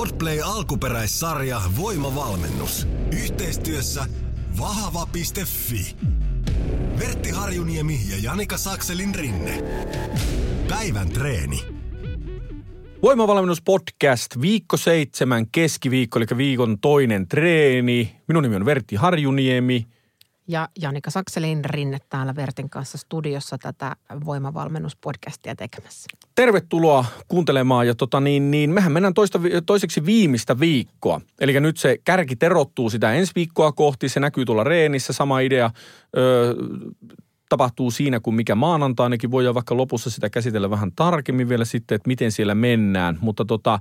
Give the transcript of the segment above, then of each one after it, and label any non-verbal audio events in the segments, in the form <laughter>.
Podplay alkuperäissarja Voimavalmennus. Yhteistyössä vahva.fi. Vertti Harjuniemi ja Janika Sakselin rinne. Päivän treeni. Voimavalmennus podcast, viikko seitsemän, keskiviikko, eli viikon toinen treeni. Minun nimi on Vertti Harjuniemi. Ja Janika Sakselin rinne täällä Vertin kanssa studiossa tätä voimavalmennuspodcastia tekemässä. Tervetuloa kuuntelemaan ja tota niin, niin mehän mennään toista, toiseksi viimeistä viikkoa. Eli nyt se kärki terottuu sitä ensi viikkoa kohti, se näkyy tuolla reenissä, sama idea ö, tapahtuu siinä kuin mikä maanantainakin. Voidaan vaikka lopussa sitä käsitellä vähän tarkemmin vielä sitten, että miten siellä mennään. Mutta tota,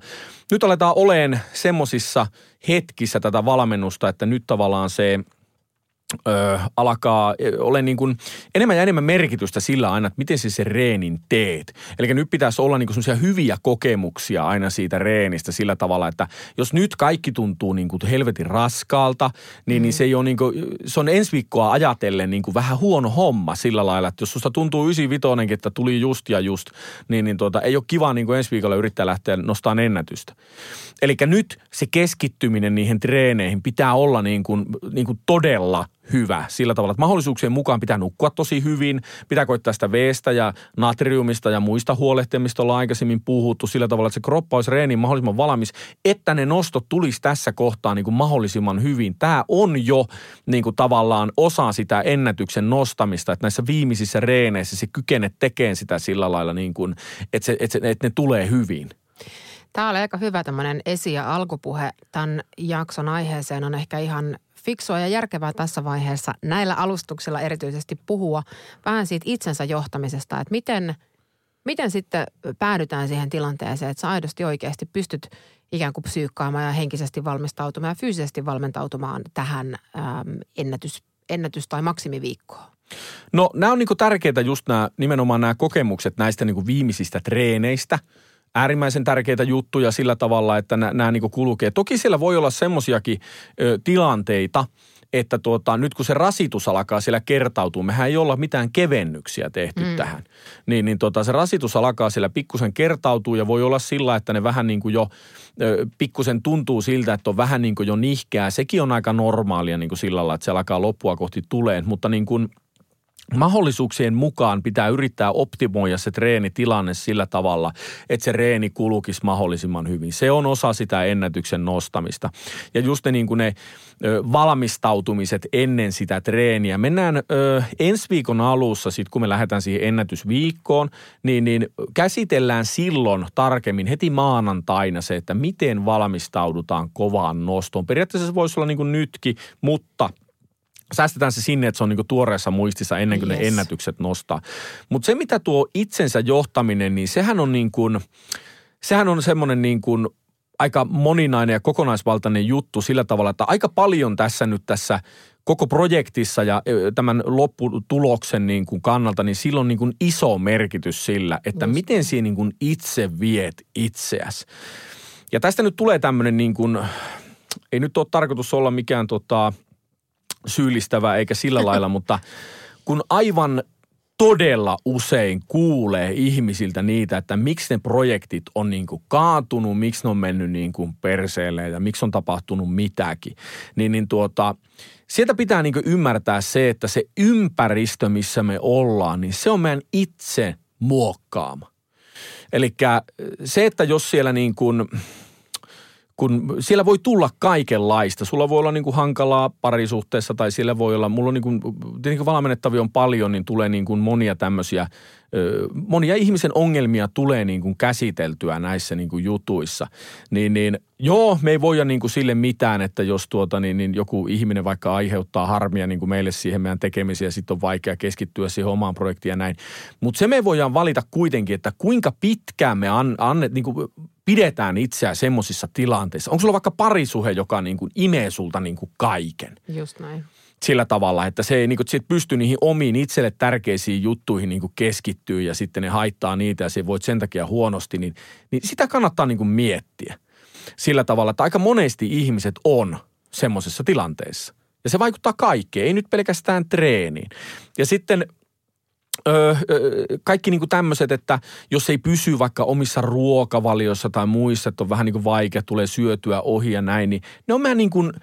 nyt aletaan oleen semmosissa hetkissä tätä valmennusta, että nyt tavallaan se – ö, alkaa olla niin kuin enemmän ja enemmän merkitystä sillä aina, että miten se se reenin teet. Eli nyt pitäisi olla niin kuin hyviä kokemuksia aina siitä reenistä sillä tavalla, että jos nyt kaikki tuntuu niin kuin helvetin raskaalta, niin, mm. niin se, ei ole niin kuin, se on ensi viikkoa ajatellen niin kuin vähän huono homma sillä lailla, että jos susta tuntuu 95 että tuli just ja just, niin, niin tuota, ei ole kiva niin kuin ensi viikolla yrittää lähteä nostamaan ennätystä. Eli nyt se keskittyminen niihin treeneihin pitää olla niin kuin, niin kuin todella – hyvä sillä tavalla, että mahdollisuuksien mukaan pitää nukkua tosi hyvin, pitää koittaa sitä veestä ja natriumista ja muista huolehtimista olla aikaisemmin puhuttu sillä tavalla, että se kroppa olisi reeniin mahdollisimman valmis, että ne nostot tulisi tässä kohtaa niin kuin mahdollisimman hyvin. Tämä on jo niin kuin tavallaan osa sitä ennätyksen nostamista, että näissä viimeisissä reeneissä se kykenee tekemään sitä sillä lailla, niin kuin, että, se, että, se, että ne tulee hyvin. Tämä oli aika hyvä tämmöinen esi- ja alkupuhe. Tämän jakson aiheeseen on ehkä ihan fiksua ja järkevää tässä vaiheessa näillä alustuksilla erityisesti puhua vähän siitä itsensä johtamisesta, että miten, miten sitten päädytään siihen tilanteeseen, että sä aidosti oikeasti pystyt ikään kuin psyykkaamaan ja henkisesti valmistautumaan ja fyysisesti valmentautumaan tähän äm, ennätys, ennätys- tai maksimiviikkoon. No nämä on niinku tärkeitä just nämä, nimenomaan nämä kokemukset näistä niinku viimeisistä treeneistä – äärimmäisen tärkeitä juttuja sillä tavalla, että nämä niin kulkee. Toki siellä voi olla semmoisiakin tilanteita, että tuota, nyt kun se rasitus alkaa siellä kertautua, mehän ei olla mitään kevennyksiä tehty mm. tähän, niin, niin tuota, se rasitus alkaa siellä pikkusen kertautua ja voi olla sillä, että ne vähän niin kuin jo pikkusen tuntuu siltä, että on vähän niin kuin jo nihkeää. Sekin on aika normaalia niin kuin sillä lailla, että se alkaa loppua kohti tuleen, mutta niin kuin – mahdollisuuksien mukaan pitää yrittää optimoida se treenitilanne sillä tavalla, että se reeni kulukisi mahdollisimman hyvin. Se on osa sitä ennätyksen nostamista. Ja just ne, niin kuin ne valmistautumiset ennen sitä treeniä. Mennään ö, ensi viikon alussa, sit kun me lähdetään siihen ennätysviikkoon, niin, niin käsitellään silloin tarkemmin heti maanantaina se, että miten valmistaudutaan kovaan nostoon. Periaatteessa se voisi olla niin kuin nytkin, mutta – säästetään se sinne, että se on niin tuoreessa muistissa ennen kuin yes. ne ennätykset nostaa. Mutta se, mitä tuo itsensä johtaminen, niin sehän on niin kuin, sehän on semmoinen niin kuin aika moninainen ja kokonaisvaltainen juttu sillä tavalla, että aika paljon tässä nyt tässä koko projektissa ja tämän lopputuloksen niin kuin kannalta, niin silloin niin kuin iso merkitys sillä, että Just. miten siinä niin kuin itse viet itseäsi. Ja tästä nyt tulee tämmöinen niin kuin, ei nyt ole tarkoitus olla mikään tota – syyllistävää eikä sillä lailla, <laughs> mutta kun aivan todella usein kuulee ihmisiltä niitä, että miksi ne projektit on niin kuin kaatunut, miksi ne on mennyt niin kuin perseelle ja miksi on tapahtunut mitäkin, niin, niin tuota, sieltä pitää niin kuin ymmärtää se, että se ympäristö, missä me ollaan, niin se on meidän itse muokkaama. Eli se, että jos siellä niin kuin – kun siellä voi tulla kaikenlaista. Sulla voi olla niin kuin hankalaa parisuhteessa tai siellä voi olla, mulla on niin kuin, niin valmennettavia on paljon, niin tulee niin kuin monia tämmöisiä monia ihmisen ongelmia tulee niin kuin käsiteltyä näissä niin kuin jutuissa. Niin, niin joo, me ei voida niin kuin sille mitään, että jos tuota, niin, niin joku ihminen vaikka aiheuttaa harmia niin kuin meille siihen meidän tekemisiin ja sitten on vaikea keskittyä siihen omaan projektiin ja näin. Mutta se me voidaan valita kuitenkin, että kuinka pitkään me an, annet, niin kuin pidetään itseään semmoisissa tilanteissa. Onko sulla vaikka parisuhe, joka niin kuin imee sulta niin kuin kaiken? Just näin sillä tavalla, että se ei niin kuin, sit pysty niihin omiin itselle tärkeisiin juttuihin niin keskittyä ja sitten ne haittaa niitä ja se voit sen takia huonosti, niin, niin sitä kannattaa niin kuin miettiä sillä tavalla, että aika monesti ihmiset on semmoisessa tilanteessa. Ja se vaikuttaa kaikkeen, ei nyt pelkästään treeniin. Ja sitten öö, kaikki niin tämmöiset, että jos ei pysy vaikka omissa ruokavalioissa tai muissa, että on vähän niin kuin vaikea, tulee syötyä ohi ja näin, niin ne on meidän niin kuin,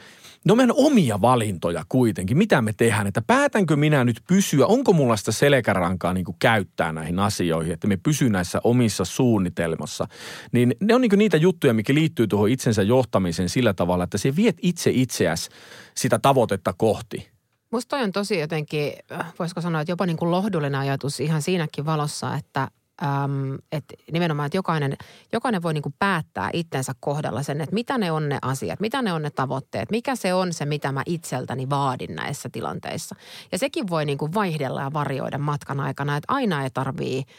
ne on meidän omia valintoja kuitenkin. Mitä me tehdään, että päätänkö minä nyt pysyä, onko mulla sitä selkärankaa niin kuin käyttää näihin asioihin, että me pysy näissä omissa suunnitelmassa. Niin ne on niin kuin niitä juttuja, mikä liittyy tuohon itsensä johtamiseen sillä tavalla, että se viet itse itseäsi sitä tavoitetta kohti. Musta toi on tosi jotenkin, voisiko sanoa, että jopa niin kuin lohdullinen ajatus ihan siinäkin valossa, että äm, että nimenomaan, että jokainen, jokainen voi niin kuin päättää itsensä kohdalla sen, että mitä ne on ne asiat, mitä ne on ne tavoitteet, mikä se on se, mitä mä itseltäni vaadin näissä tilanteissa. Ja sekin voi niin kuin vaihdella ja varjoida matkan aikana, että aina ei tarvii –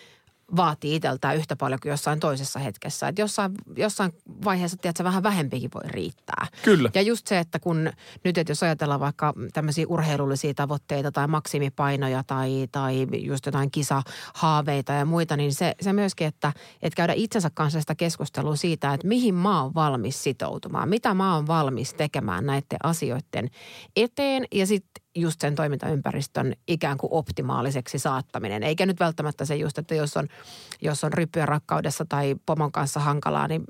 vaatii itseltään yhtä paljon kuin jossain toisessa hetkessä. Että jossain, jossain vaiheessa, tiedätkö, vähän vähempikin voi riittää. Kyllä. Ja just se, että kun nyt, että jos ajatellaan vaikka tämmöisiä urheilullisia tavoitteita tai maksimipainoja tai, tai just jotain kisahaaveita ja muita, niin se, se myöskin, että, että käydä itsensä kanssa sitä keskustelua siitä, että mihin mä oon valmis sitoutumaan, mitä mä oon valmis tekemään näiden asioiden eteen ja sitten just sen toimintaympäristön ikään kuin optimaaliseksi saattaminen. Eikä nyt välttämättä se just, että jos on, jos on ryppyä rakkaudessa tai pomon kanssa hankalaa, niin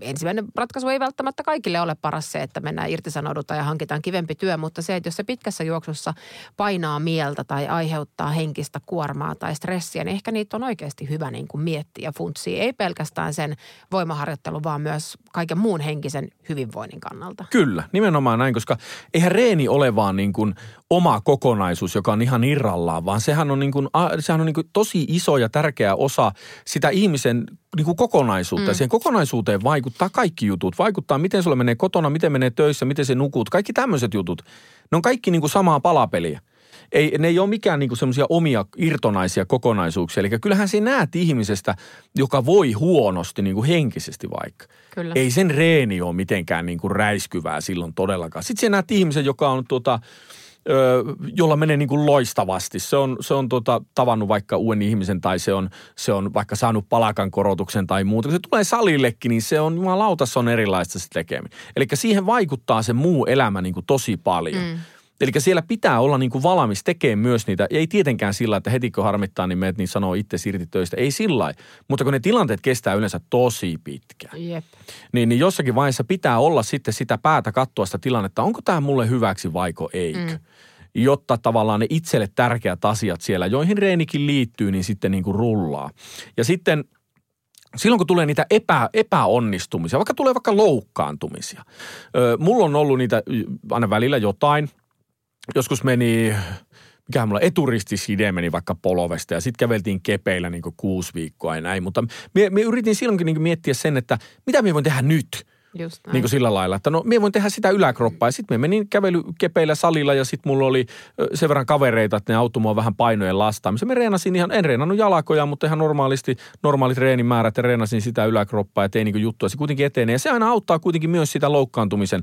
ensimmäinen ratkaisu ei välttämättä kaikille ole paras se, että mennään irtisanoudutaan ja hankitaan kivempi työ, mutta se, että jos se pitkässä juoksussa painaa mieltä tai aiheuttaa henkistä kuormaa tai stressiä, niin ehkä niitä on oikeasti hyvä niin kuin miettiä ja funtsia. Ei pelkästään sen voimaharjoittelun, vaan myös kaiken muun henkisen hyvinvoinnin kannalta. Kyllä, nimenomaan näin, koska eihän reeni ole vaan niin kuin oma kokonaisuus, joka on ihan irrallaan, vaan sehän on, niin kuin, sehän on niin kuin tosi iso ja tärkeä osa sitä ihmisen niin kuin kokonaisuutta. Mm. Siihen kokonaisuuteen vaikuttaa kaikki jutut. Vaikuttaa, miten sulle menee kotona, miten menee töissä, miten se nukut. Kaikki tämmöiset jutut. Ne on kaikki niin kuin samaa palapeliä. Ei, ne ei ole mikään niin semmoisia omia irtonaisia kokonaisuuksia. Eli kyllähän sinä näet ihmisestä, joka voi huonosti niin kuin henkisesti vaikka. Kyllä. Ei sen reeni ole mitenkään niin kuin räiskyvää silloin todellakaan. Sitten sinä näet ihmisen, joka on tuota, jolla menee niin kuin loistavasti. Se on, se on tota, tavannut vaikka uuden ihmisen tai se on, se on vaikka saanut palakan korotuksen tai muuta. Kun se tulee salillekin, niin se on, jumalauta, se on erilaista se tekeminen. Eli siihen vaikuttaa se muu elämä niin kuin tosi paljon. Mm. Eli siellä pitää olla niin kuin valmis tekemään myös niitä. Ei tietenkään sillä, että heti kun harmittaa, niin meet niin sanoo itse irti töistä. Ei sillä Mutta kun ne tilanteet kestää yleensä tosi pitkään. Jep. Niin, niin jossakin vaiheessa pitää olla sitten sitä päätä katsoa sitä tilannetta. Onko tämä mulle hyväksi vaiko eikö? Mm. Jotta tavallaan ne itselle tärkeät asiat siellä, joihin reenikin liittyy, niin sitten niin kuin rullaa. Ja sitten – silloin kun tulee niitä epä, epäonnistumisia, vaikka tulee vaikka loukkaantumisia. Ö, mulla on ollut niitä aina välillä jotain, joskus meni, mikä mulla eturistiside meni vaikka polovesta ja sitten käveltiin kepeillä niin kuusi viikkoa ja näin. Mutta me, me yritin silloinkin niin miettiä sen, että mitä me voin tehdä nyt – Just Niin kuin sillä lailla, että no minä voin tehdä sitä yläkroppaa. Ja sitten me menin kävelykepeillä salilla ja sitten mulla oli sen verran kavereita, että ne auttoi mua vähän painojen lastaamiseen. Me reenasin ihan, en reenannut jalakoja, mutta ihan normaalisti, normaalit reenimäärät ja reenasin sitä yläkroppaa ja tein niin juttua. Se kuitenkin etenee ja se aina auttaa kuitenkin myös sitä loukkaantumisen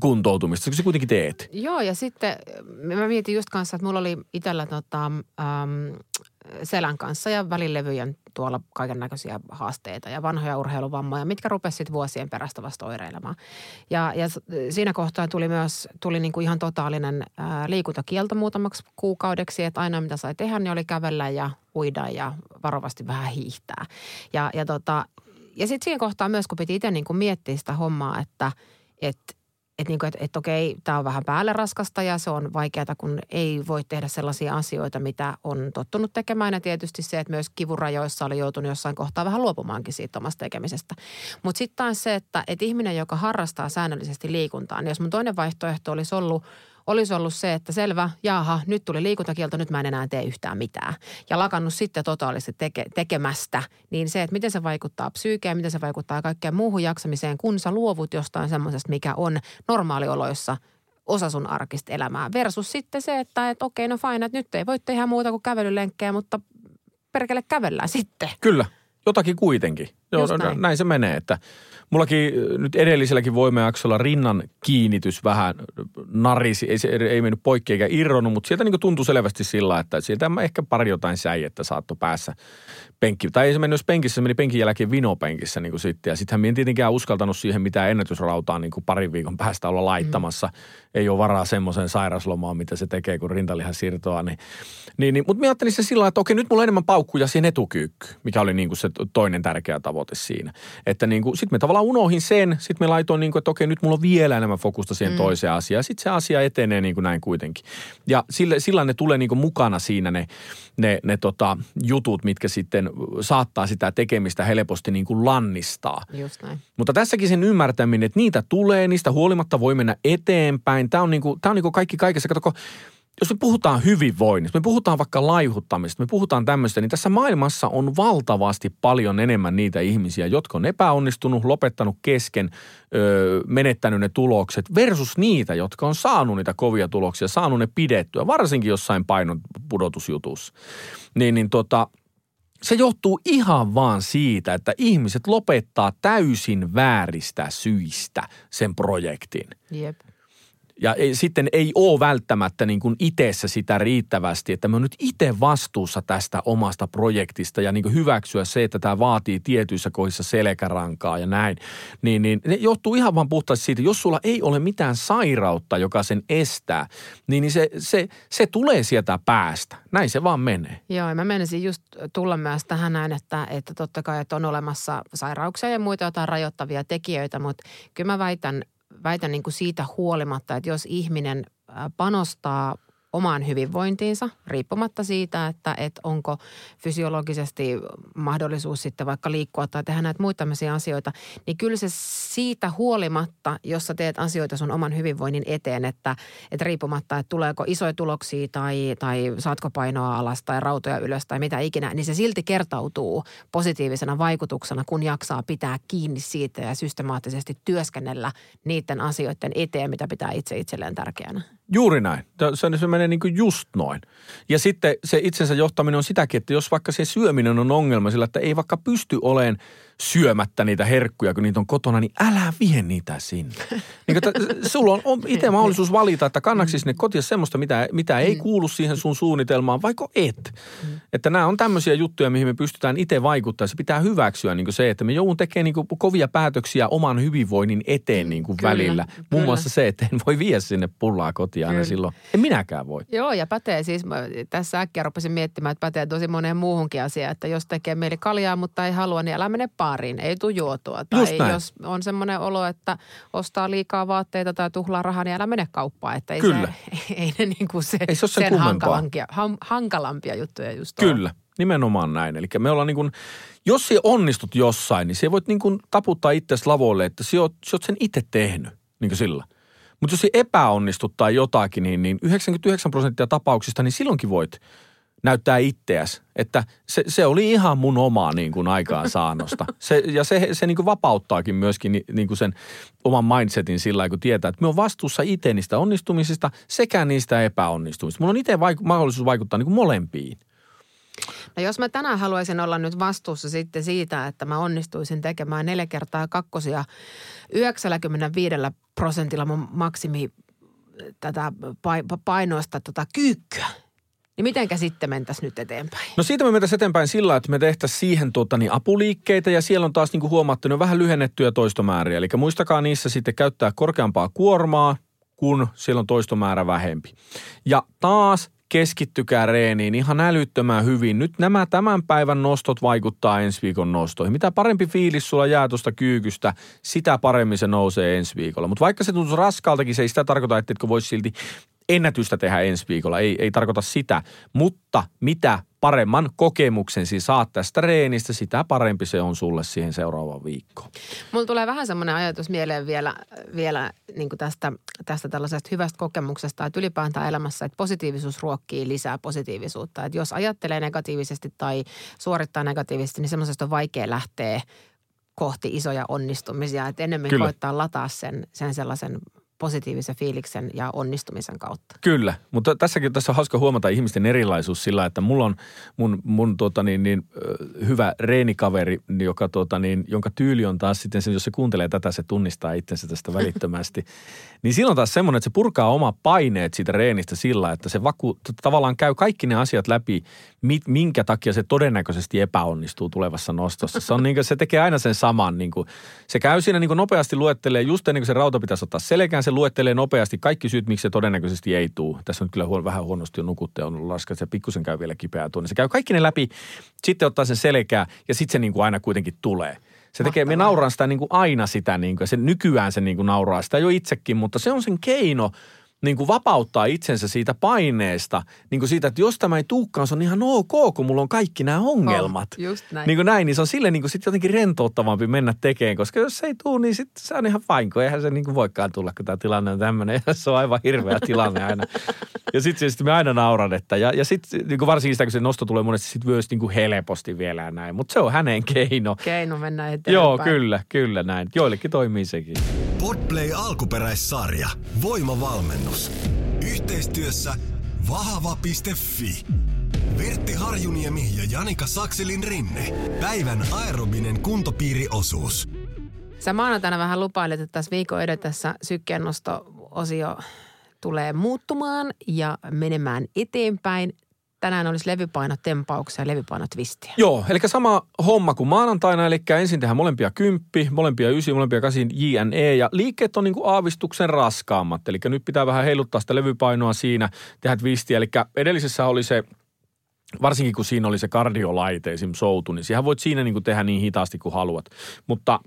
kuntoutumista, kun se kuitenkin teet. Joo ja sitten mä mietin just kanssa, että mulla oli itsellä tota, ähm, selän kanssa ja välilevyjen tuolla kaiken näköisiä haasteita ja vanhoja urheiluvammoja, mitkä rupesivat vuosien perästä vasta oireilemaan. Ja, ja siinä kohtaa tuli myös tuli niin kuin ihan totaalinen ää, liikuntakielto muutamaksi kuukaudeksi, että aina mitä sai tehdä, niin oli kävellä ja uida ja varovasti vähän hiihtää. Ja, ja, tota, ja sitten siinä kohtaa myös, kun piti itse niin kuin miettiä sitä hommaa, että, että että niinku, et, et okei, tämä on vähän päälle raskasta ja se on vaikeaa, kun ei voi tehdä sellaisia asioita, mitä on tottunut tekemään. Ja tietysti se, että myös kivurajoissa oli joutunut jossain kohtaa vähän luopumaankin siitä omasta tekemisestä. Mutta sitten taas se, että et ihminen, joka harrastaa säännöllisesti liikuntaa, niin jos mun toinen vaihtoehto olisi ollut – olisi ollut se, että selvä, jaha, nyt tuli liikuntakielto, nyt mä en enää tee yhtään mitään. Ja lakannut sitten totaalisesti teke, tekemästä, niin se, että miten se vaikuttaa psyykeen, miten se vaikuttaa kaikkeen muuhun jaksamiseen, kun sä luovut jostain semmoisesta, mikä on normaalioloissa osa sun arkista elämää. Versus sitten se, että, että okei, no fine, että nyt ei voi tehdä muuta kuin kävelylenkkejä, mutta perkele kävellään sitten. Kyllä, jotakin kuitenkin. Joo, näin. näin se menee, että mullakin nyt edelliselläkin voimajaksolla rinnan kiinnitys vähän narisi, ei, se, ei mennyt poikki eikä irronnut, mutta sieltä niin tuntui selvästi sillä, että sieltä ehkä pari jotain säijettä saattoi päässä penkki. Tai ei se mennyt penkissä, se meni penkin jälkeen vinopenkissä niin kuin sitten. Ja sittenhän en tietenkään uskaltanut siihen mitään ennätysrautaa niin kuin parin viikon päästä olla laittamassa. Mm. Ei ole varaa semmoiseen sairaslomaan, mitä se tekee, kun rintalihan siirtoa. Niin, niin, niin, mutta mä ajattelin se sillä että okei, nyt mulla on enemmän paukkuja siihen etukyykkyyn, mikä oli niin kuin se toinen tärkeä tavoite siinä. Että niin kuin, sitten me tavallaan unohin sen, sitten me laitoin niin kuin, että okei, nyt mulla on vielä enemmän fokusta siihen mm. toiseen asiaan. Sitten se asia etenee niin kuin näin kuitenkin. Ja sillä, sillä ne tulee niin kuin mukana siinä ne, ne, ne tota, jutut, mitkä sitten saattaa sitä tekemistä helposti niin kuin lannistaa. Just näin. Mutta tässäkin sen ymmärtäminen, että niitä tulee, niistä huolimatta voi mennä eteenpäin. Tämä on, niin kuin, tämä on niin kuin kaikki kaikessa. Kato, jos me puhutaan hyvinvoinnista, me puhutaan vaikka laihuttamista, me puhutaan tämmöistä, niin tässä maailmassa on valtavasti paljon enemmän niitä ihmisiä, jotka on epäonnistunut, lopettanut kesken, öö, menettänyt ne tulokset, versus niitä, jotka on saanut niitä kovia tuloksia, saanut ne pidettyä, varsinkin jossain painon pudotusjutussa. Niin, niin tota, se johtuu ihan vaan siitä, että ihmiset lopettaa täysin vääristä syistä sen projektin. Jep. Ja ei, sitten ei ole välttämättä niin kuin itessä sitä riittävästi, että mä oon nyt itse vastuussa tästä omasta projektista ja niin kuin hyväksyä se, että tämä vaatii tietyissä kohdissa selkärankaa ja näin. Niin, niin ne johtuu ihan vaan puhtaasti siitä, jos sulla ei ole mitään sairautta, joka sen estää, niin, niin se, se, se tulee sieltä päästä. Näin se vaan menee. Joo, ja mä menisin just tulla myös tähän näin, että, että totta kai että on olemassa sairauksia ja muita jotain rajoittavia tekijöitä, mutta kyllä mä väitän, väitän niin kuin siitä huolimatta, että jos ihminen panostaa omaan hyvinvointiinsa, riippumatta siitä, että, että onko fysiologisesti mahdollisuus sitten vaikka liikkua tai tehdä näitä muita tämmöisiä asioita, niin kyllä se siitä huolimatta, jos sä teet asioita sun oman hyvinvoinnin eteen, että, että riippumatta, että tuleeko isoja tuloksia tai, tai saatko painoa alas tai rautoja ylös tai mitä ikinä, niin se silti kertautuu positiivisena vaikutuksena, kun jaksaa pitää kiinni siitä ja systemaattisesti työskennellä niiden asioiden eteen, mitä pitää itse itselleen tärkeänä. Juuri näin. Se, se menee niin kuin just noin. Ja sitten se itsensä johtaminen on sitäkin, että jos vaikka se syöminen on ongelma sillä, että ei vaikka pysty olemaan syömättä niitä herkkuja, kun niitä on kotona, niin älä vie niitä sinne. niin, että sulla on, on itse mahdollisuus valita, että kannaksi sinne kotiin semmoista, mitä, mitä ei mm. kuulu siihen sun suunnitelmaan, vaikka et. Mm. Että nämä on tämmöisiä juttuja, mihin me pystytään itse vaikuttaa. Se pitää hyväksyä niin se, että me joudun tekemään niin kovia päätöksiä oman hyvinvoinnin eteen niin kuin kyllä, välillä. Muun kyllä. muassa se, että en voi vie sinne pullaa kotiin aina silloin. En minäkään voi. Joo, ja pätee siis, tässä äkkiä rupesin miettimään, että pätee tosi moneen muuhunkin asiaan, että jos tekee meille kaljaa, mutta ei halua, niin älä mene baariin, ei tule juotua. Tai jos on semmoinen olo, että ostaa liikaa vaatteita tai tuhlaa rahaa, niin älä mene kauppaan. Että ei Kyllä. Se, <laughs> ei ne niin kuin se, ei se sen, sen hankalampia, hankalampia juttuja just Kyllä. Ole. Nimenomaan näin. Eli me ollaan niin kuin, jos sä onnistut jossain, niin se voit niin kuin taputtaa itseäsi lavoille, että sä oot, sä oot sen itse tehnyt, niin kuin sillä. Mutta jos se epäonnistut tai jotakin, niin, niin 99 prosenttia tapauksista, niin silloinkin voit näyttää itseäsi. Että se, se oli ihan mun omaa niin kuin aikaansaannosta. <laughs> Se, ja se, se niin kuin vapauttaakin myöskin niin kuin sen oman mindsetin sillä kun tietää, että me on vastuussa itse niistä onnistumisista sekä niistä epäonnistumisista. Mulla on itse vaiku- mahdollisuus vaikuttaa niin kuin molempiin. No jos mä tänään haluaisin olla nyt vastuussa sitten siitä, että mä onnistuisin tekemään neljä kertaa kakkosia 95 prosentilla mun maksimi tätä painoista tota kyykkyä – niin mitenkä sitten mentäisiin nyt eteenpäin? No siitä me mentäisiin eteenpäin sillä, että me tehtäisiin siihen tuota, niin apuliikkeitä ja siellä on taas niin kuin huomattu, ne on vähän lyhennettyjä toistomääriä. Eli muistakaa niissä sitten käyttää korkeampaa kuormaa, kun siellä on toistomäärä vähempi. Ja taas keskittykää reeniin ihan älyttömän hyvin. Nyt nämä tämän päivän nostot vaikuttaa ensi viikon nostoihin. Mitä parempi fiilis sulla jää tuosta kyykystä, sitä paremmin se nousee ensi viikolla. Mutta vaikka se tuntuu raskaltakin, se ei sitä tarkoita, että voisi silti ennätystä tehdä ensi viikolla. Ei, ei tarkoita sitä, mutta mitä paremman kokemuksen siis saat tästä treenistä, sitä parempi se on sulle siihen seuraavaan viikkoon. Mulla tulee vähän semmoinen ajatus mieleen vielä, vielä niin tästä, tästä tällaisesta hyvästä kokemuksesta, että ylipäätään elämässä, että positiivisuus ruokkii lisää positiivisuutta. Että jos ajattelee negatiivisesti tai suorittaa negatiivisesti, niin semmoisesta on vaikea lähteä kohti isoja onnistumisia. Että enemmän Kyllä. koittaa lataa sen, sen sellaisen positiivisen fiiliksen ja onnistumisen kautta. Kyllä, mutta tässäkin tässä on hauska huomata ihmisten erilaisuus sillä, että mulla on mun, mun tuota niin, niin, hyvä reenikaveri, joka tuota niin, jonka tyyli on taas sitten, jos se kuuntelee tätä, se tunnistaa itsensä tästä välittömästi. <laughs> niin silloin taas semmoinen, että se purkaa oma paineet siitä reenistä sillä, että se vaku, tavallaan käy kaikki ne asiat läpi, minkä takia se todennäköisesti epäonnistuu tulevassa nostossa. Se, on niin kuin, se tekee aina sen saman. Niin kuin, se käy siinä niin kuin nopeasti luettelee, just ennen kuin se rauta pitäisi ottaa selkään, se luettelee nopeasti kaikki syyt, miksi se todennäköisesti ei tule. Tässä on kyllä huon, vähän huonosti jo nukutte, on laskaa, se pikkusen käy vielä kipeää tuonne. Se käy kaikki ne läpi, sitten ottaa sen selkää ja sitten se niin kuin aina kuitenkin tulee. Se tekee, me nauraan sitä niin kuin aina sitä, niin kuin, se nykyään se niin kuin nauraa sitä jo itsekin, mutta se on sen keino – niin kuin vapauttaa itsensä siitä paineesta, niin kuin siitä, että jos tämä ei tuukkaan, se on ihan ok, kun mulla on kaikki nämä ongelmat. Oh, just näin. Niin kuin näin, niin se on sille niin kuin sit jotenkin rentouttavampi mennä tekemään, koska jos se ei tule, niin sitten se on ihan vain, kun eihän se niin kuin voikaan tulla, kun tämä tilanne on tämmöinen. Ja <laughs> se on aivan hirveä tilanne aina. Ja sitten sit me aina nauran, että ja, ja sitten niin varsinkin sitä, kun se nosto tulee monesti sitten myös niin kuin helposti vielä ja näin. Mutta se on hänen keino. Keino mennä eteenpäin. Joo, kyllä, kyllä näin. Joillekin toimii sekin. Podplay alkuperäissarja. Voimavalmennus. Yhteistyössä vahava.fi. Vertti Harjuniemi ja Janika Sakselin rinne. Päivän aerobinen kuntopiiriosuus. Sä maanantaina vähän lupailit, että tässä viikon edetessä sykkeennosto-osio tulee muuttumaan ja menemään eteenpäin tänään olisi levypainotempauksia ja levypainotvistiä. Joo, eli sama homma kuin maanantaina, eli ensin tehdään molempia kymppi, molempia ysi, molempia kasin JNE ja liikkeet on niin kuin aavistuksen raskaammat. Eli nyt pitää vähän heiluttaa sitä levypainoa siinä, tehdä twistiä. Eli edellisessä oli se varsinkin kun siinä oli se kardiolaite, esim. soutu, niin siihen voit siinä niin kuin tehdä niin hitaasti kuin haluat. Mutta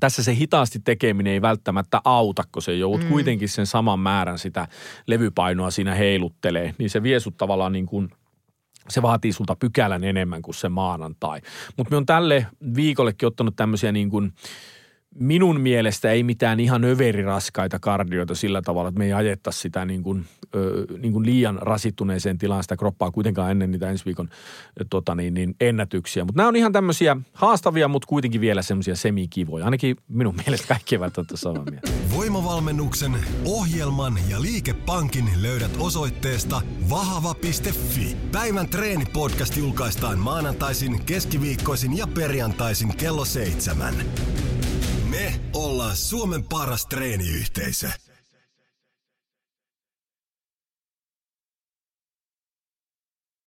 tässä se hitaasti tekeminen ei välttämättä auta, kun se joudut mm. kuitenkin sen saman määrän sitä levypainoa siinä heiluttelee. Niin se vie sut tavallaan niin kuin, se vaatii sulta pykälän enemmän kuin se maanantai. Mutta me on tälle viikollekin ottanut tämmöisiä niin kuin – minun mielestä ei mitään ihan överiraskaita kardioita sillä tavalla, että me ei ajetta sitä niin kuin, ö, niin kuin liian rasittuneeseen tilaan sitä kroppaa kuitenkaan ennen niitä ensi viikon tota niin, niin ennätyksiä. Mutta nämä on ihan tämmöisiä haastavia, mutta kuitenkin vielä semmoisia semikivoja. Ainakin minun mielestä kaikki eivät ole samaa mieltä. Voimavalmennuksen, ohjelman ja liikepankin löydät osoitteesta vahava.fi. Päivän treenipodcast julkaistaan maanantaisin, keskiviikkoisin ja perjantaisin kello seitsemän. Me ollaan Suomen paras treeniyhteisö.